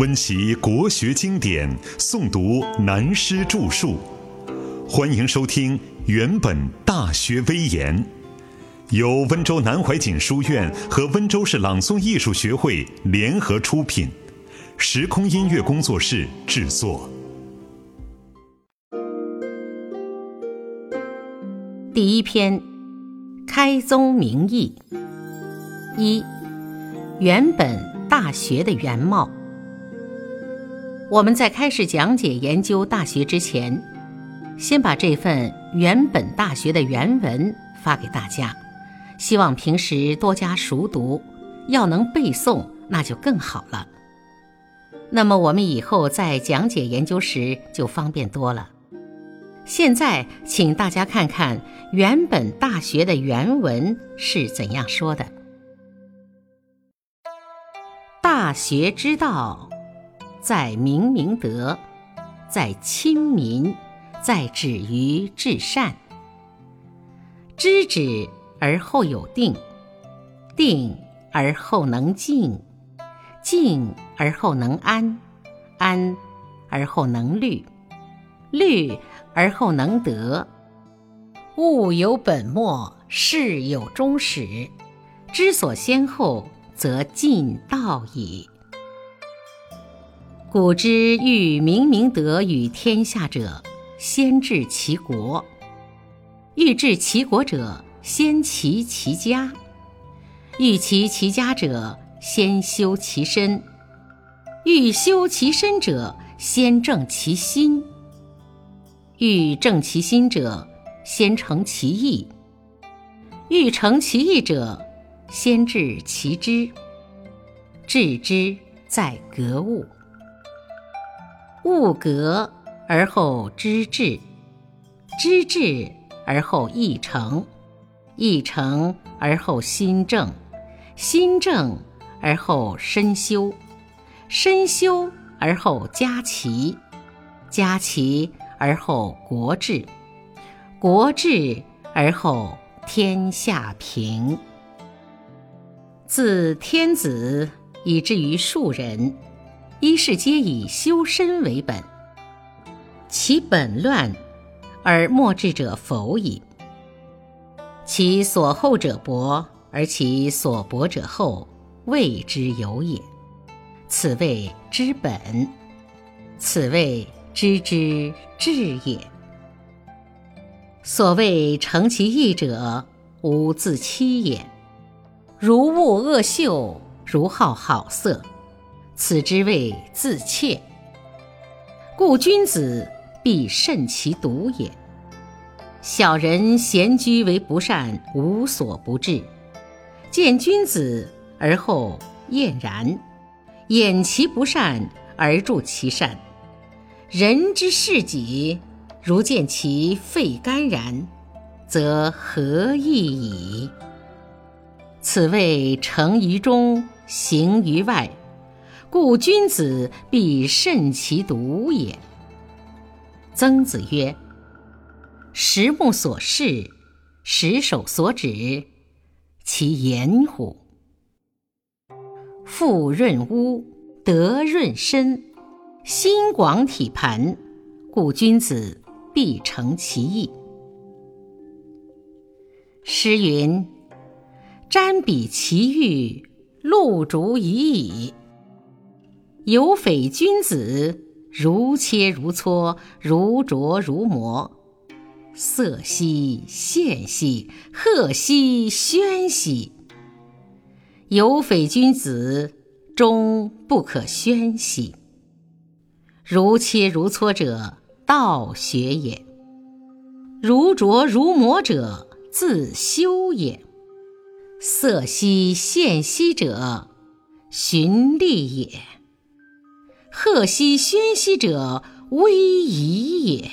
温习国学经典，诵读南师著述。欢迎收听《原本大学威严》，由温州南怀瑾书院和温州市朗诵艺术学会联合出品，时空音乐工作室制作。第一篇：开宗明义。一、原本大学的原貌。我们在开始讲解研究《大学》之前，先把这份原本《大学》的原文发给大家，希望平时多加熟读，要能背诵那就更好了。那么我们以后在讲解研究时就方便多了。现在，请大家看看原本《大学》的原文是怎样说的：“大学之道。”在明明德，在亲民，在止于至善。知止而后有定，定而后能静，静而后能安，安而后能虑，虑而后能得。物有本末，事有终始，知所先后，则近道矣。古之欲明明德于天下者，先治其国；欲治其国者，先齐其家；欲齐其家者，先修其身；欲修其身者，先正其心；欲正其心者，先诚其意；欲诚其意者，先治其知。治之在格物。物格而后知至，知至而后意诚，意诚而后心正，心正而后身修，身修而后家齐，家齐而后国治，国治而后天下平。自天子以至于庶人。一是皆以修身为本，其本乱而末治者否矣。其所厚者薄，而其所薄者厚，谓之有也。此谓知本，此谓知之至也。所谓诚其意者，无自欺也。如恶恶秀，如好好色。此之谓自怯。故君子必慎其独也。小人闲居为不善，无所不至。见君子而后厌然，掩其不善而助其善。人之视己，如见其肺肝然，则何益矣？此谓诚于中，行于外。故君子必慎其独也。曾子曰：“十目所视，十手所指，其言乎？”腹润屋，德润身，心广体盘，故君子必诚其意。诗云：“瞻彼其玉，露竹以矣。”有匪君子，如切如磋，如琢如磨，色兮宪兮，赫兮宣兮。有匪君子，终不可宣兮。如切如磋者，道学也；如琢如磨者，自修也。色兮宪兮者，循吏也。赫兮宣兮者，威仪也。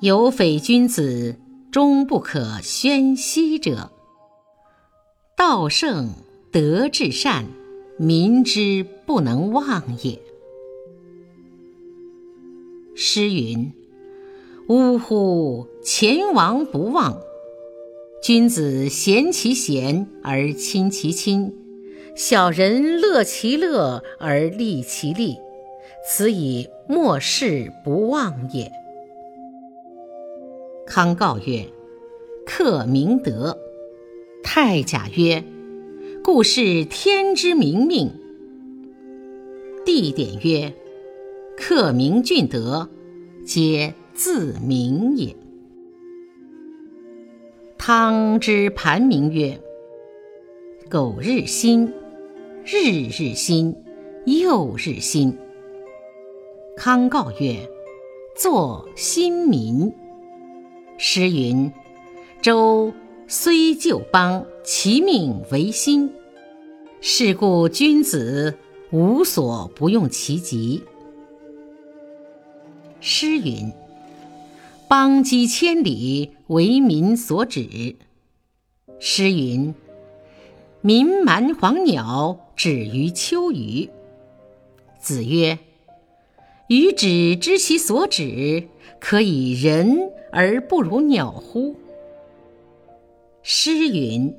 有匪君子，终不可宣兮者，道圣德至善，民之不能忘也。诗云：“呜呼！前王不忘。君子贤其贤而亲其亲。”小人乐其乐而利其利，此以莫世不忘也。”康告曰：“克明德。”太甲曰：“故是天之明命。”地点曰：“克明俊德，皆自明也。”汤之盘铭曰：“苟日新，日日新，又日新。”康告曰：“作新民。”诗云：“周虽旧邦，其命维新。是故君子无所不用其极。”诗云。邦畿千里，为民所指。诗云：“民蛮黄鸟，止于秋鱼。”子曰：“予止知其所止，可以人而不如鸟乎？”诗云：“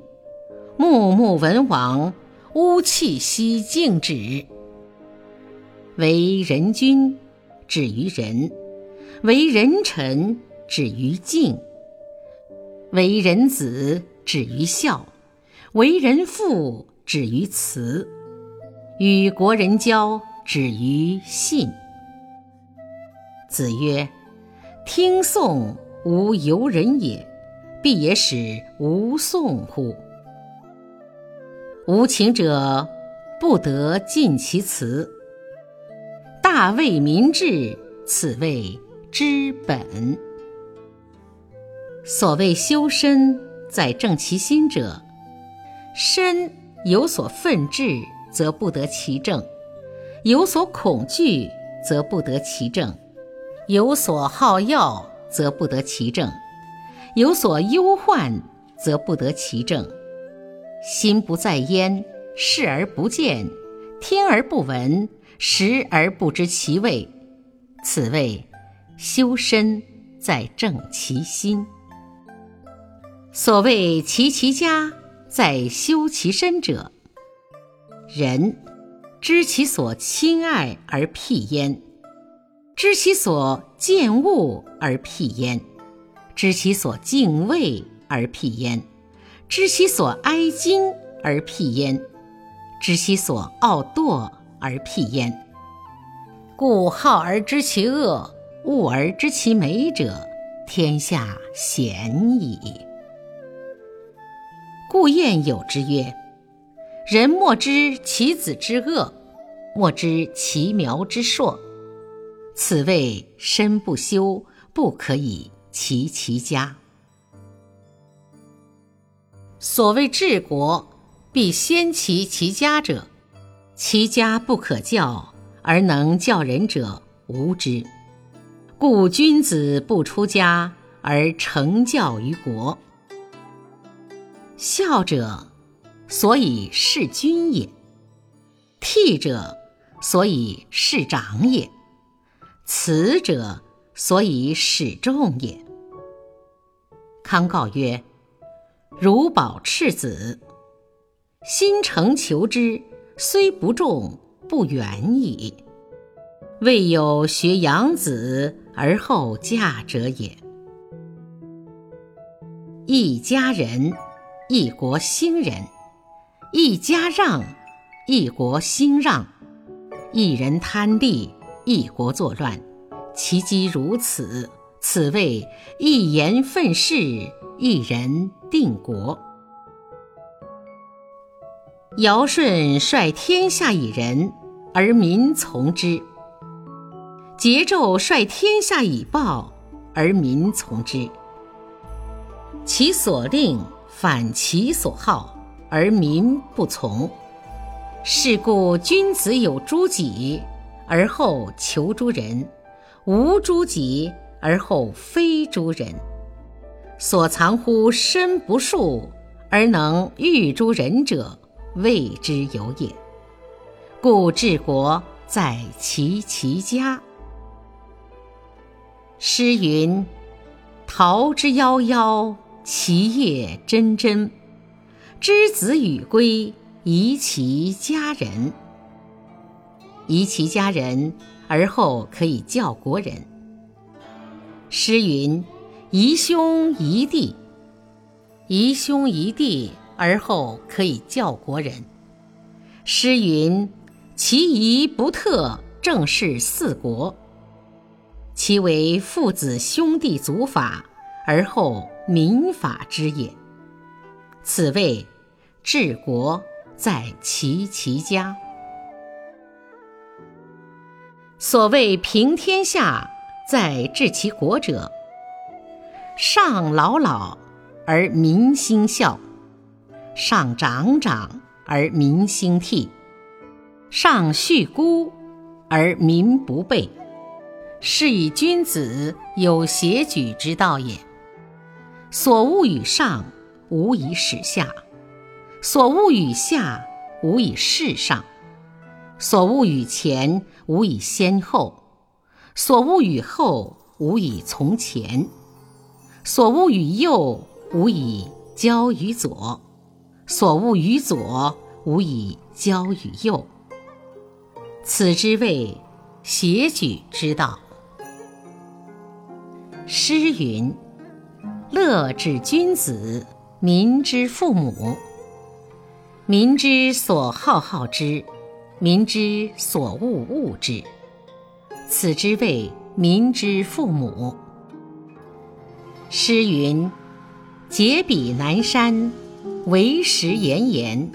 穆穆文王，乌气息静止。”为人君，止于仁。为人臣，止于敬；为人子，止于孝；为人父，止于慈；与国人交，止于信。子曰：“听讼，无由人也，必也使无讼乎？无情者，不得尽其辞。大为民治，此谓。”之本，所谓修身，在正其心者。身有所愤志，则不得其正；有所恐惧，则不得其正；有所好药，则不得其正；有所忧患，则不得其正。心不在焉，视而不见，听而不闻，食而不知其味，此谓。修身在正其心。所谓齐其家，在修其身者。人知其所亲爱而辟焉，知其所见恶而辟焉，知其所敬畏而辟焉，知其所哀矜而辟焉，知其所傲惰而辟焉。故好而知其恶。恶而知其美者，天下鲜矣。故谚有之曰：“人莫知其子之恶，莫知其苗之硕。”此谓身不修，不可以齐其家。所谓治国，必先齐其家者，其家不可教而能教人者，无之。故君子不出家而成教于国。孝者，所以事君也；悌者，所以事长也；慈者，所以使众也。康告曰：“如保赤子，心诚求之，虽不重，不远矣。未有学养子。”而后嫁者也。一家人，一国兴仁；一家让，一国兴让；一人贪利，一国作乱。其机如此，此谓一言愤世，一人定国。尧舜率天下以仁，而民从之。桀纣率天下以暴，而民从之；其所令反其所好，而民不从。是故君子有诸己，而后求诸人；无诸己，而后非诸人。所藏乎身不术，而能御诸人者，谓之有也。故治国在齐其家。诗云：“桃之夭夭，其叶蓁蓁。之子与归，宜其家人。宜其家人，而后可以教国人。诗云：“宜兄宜弟，宜兄宜弟，而后可以教国人。”诗云：“其仪不特，正是四国。”其为父子兄弟祖法，而后民法之也。此谓治国在齐其家。所谓平天下，在治其国者。上老老而民兴孝，上长长而民兴替，上恤孤而民不备，是以君子有协举之道也。所恶与上，无以使下；所恶与下，无以事上。所恶与前，无以先后；所恶与后，无以从前；所恶与右，无以交于左；所恶与左，无以交于右。此之谓协举之道。诗云：“乐之君子，民之父母。民之所好好之。”民之所恶恶之，此之谓民之父母。诗云：“结彼南山，为石岩岩。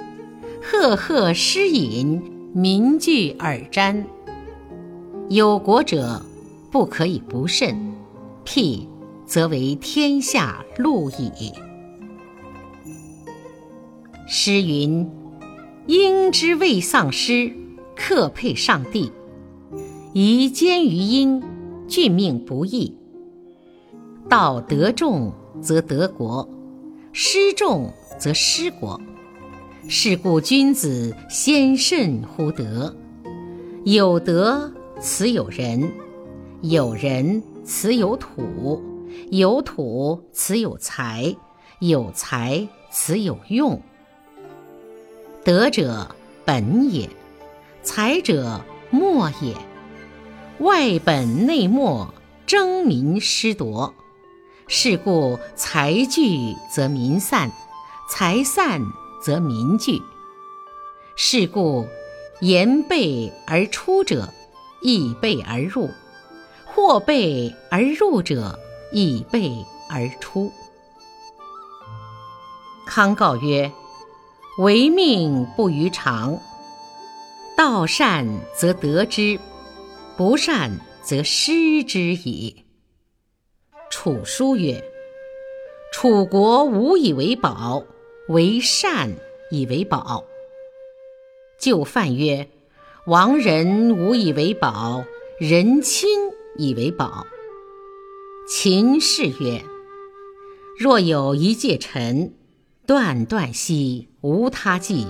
赫赫诗隐，民具尔瞻。”有国者，不可以不慎，辟则为天下路矣。诗云。鹰之未丧失，克配上帝。宜兼于鹰，俊命不易。道德重则得国，失重则失国。是故君子先慎乎德。有德，此有人；有人，此有土；有土，此有财；有财，此有用。德者本也，才者末也。外本内末，争民失夺。是故财聚则民散，财散则民聚。是故言备而出者，亦备而入；或备而入者，以备而出。康告曰。唯命不于常，道善则得之，不善则失之矣。楚书曰：“楚国无以为宝，为善以为宝。”就范曰：“亡人无以为宝，人亲以为宝。”秦氏曰：“若有一介臣。”断断兮，无他计，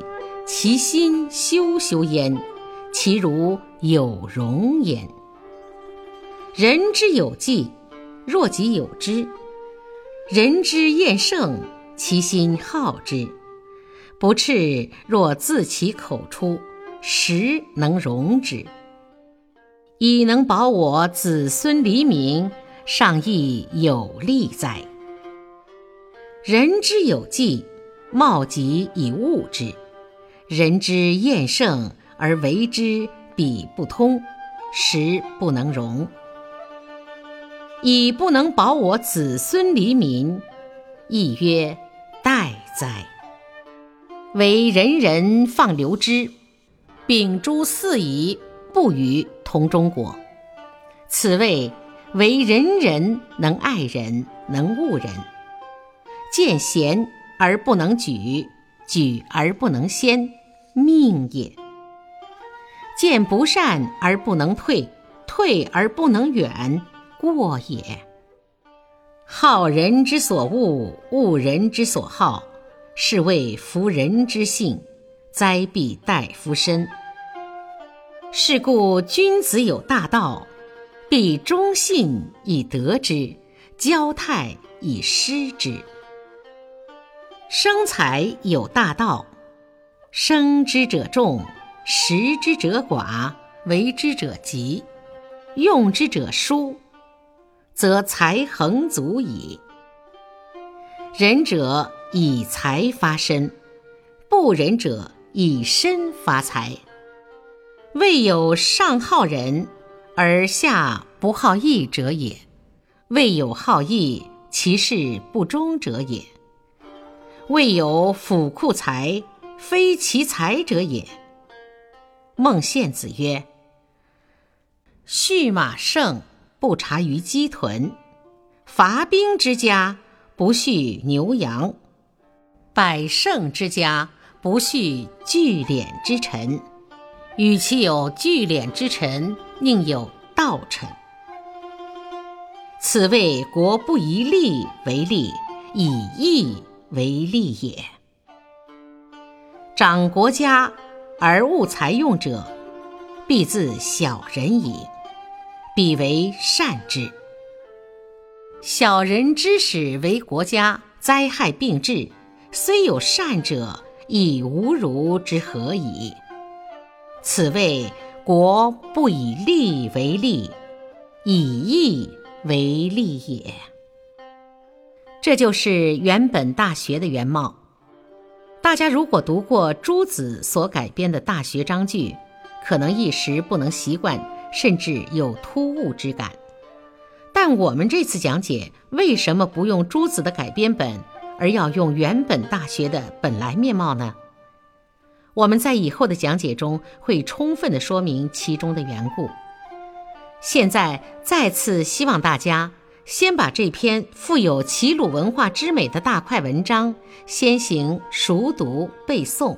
其心修修焉，其如有容焉。人之有计，若己有之；人之厌胜，其心好之。不赤若自其口出，实能容之。以能保我子孙黎民，尚亦有利哉？人之有计，貌己以物之；人之厌胜而为之，彼不通，实不能容。以不能保我子孙黎民，亦曰待哉！唯人人放流之，秉诸四夷，不与同中国。此谓唯人人能爱人，能恶人。见贤而不能举，举而不能先，命也；见不善而不能退，退而不能远，过也。好人之所恶，恶人之所好，是谓夫人之性，灾必待夫身。是故君子有大道，必忠信以得之，交泰以失之。生财有大道，生之者众，食之者寡，为之者急，用之者疏，则财恒足矣。仁者以财发身，不仁者以身发财。未有上好人而下不好义者也，未有好义其事不忠者也。未有府库财，非其财者也。孟献子曰：“畜马胜，不察于鸡豚；伐兵之家，不畜牛羊；百胜之家，不畜聚敛之臣。与其有聚敛之臣，宁有盗臣。此谓国不以利为利，以义。”为利也。长国家而务财用者，必自小人矣。彼为善之。小人之使为国家，灾害并至，虽有善者，亦无如之何矣。此谓国不以利为利，以义为利也。这就是原本《大学》的原貌。大家如果读过朱子所改编的《大学》章句，可能一时不能习惯，甚至有突兀之感。但我们这次讲解为什么不用朱子的改编本，而要用原本《大学》的本来面貌呢？我们在以后的讲解中会充分的说明其中的缘故。现在再次希望大家。先把这篇富有齐鲁文化之美的大块文章先行熟读背诵。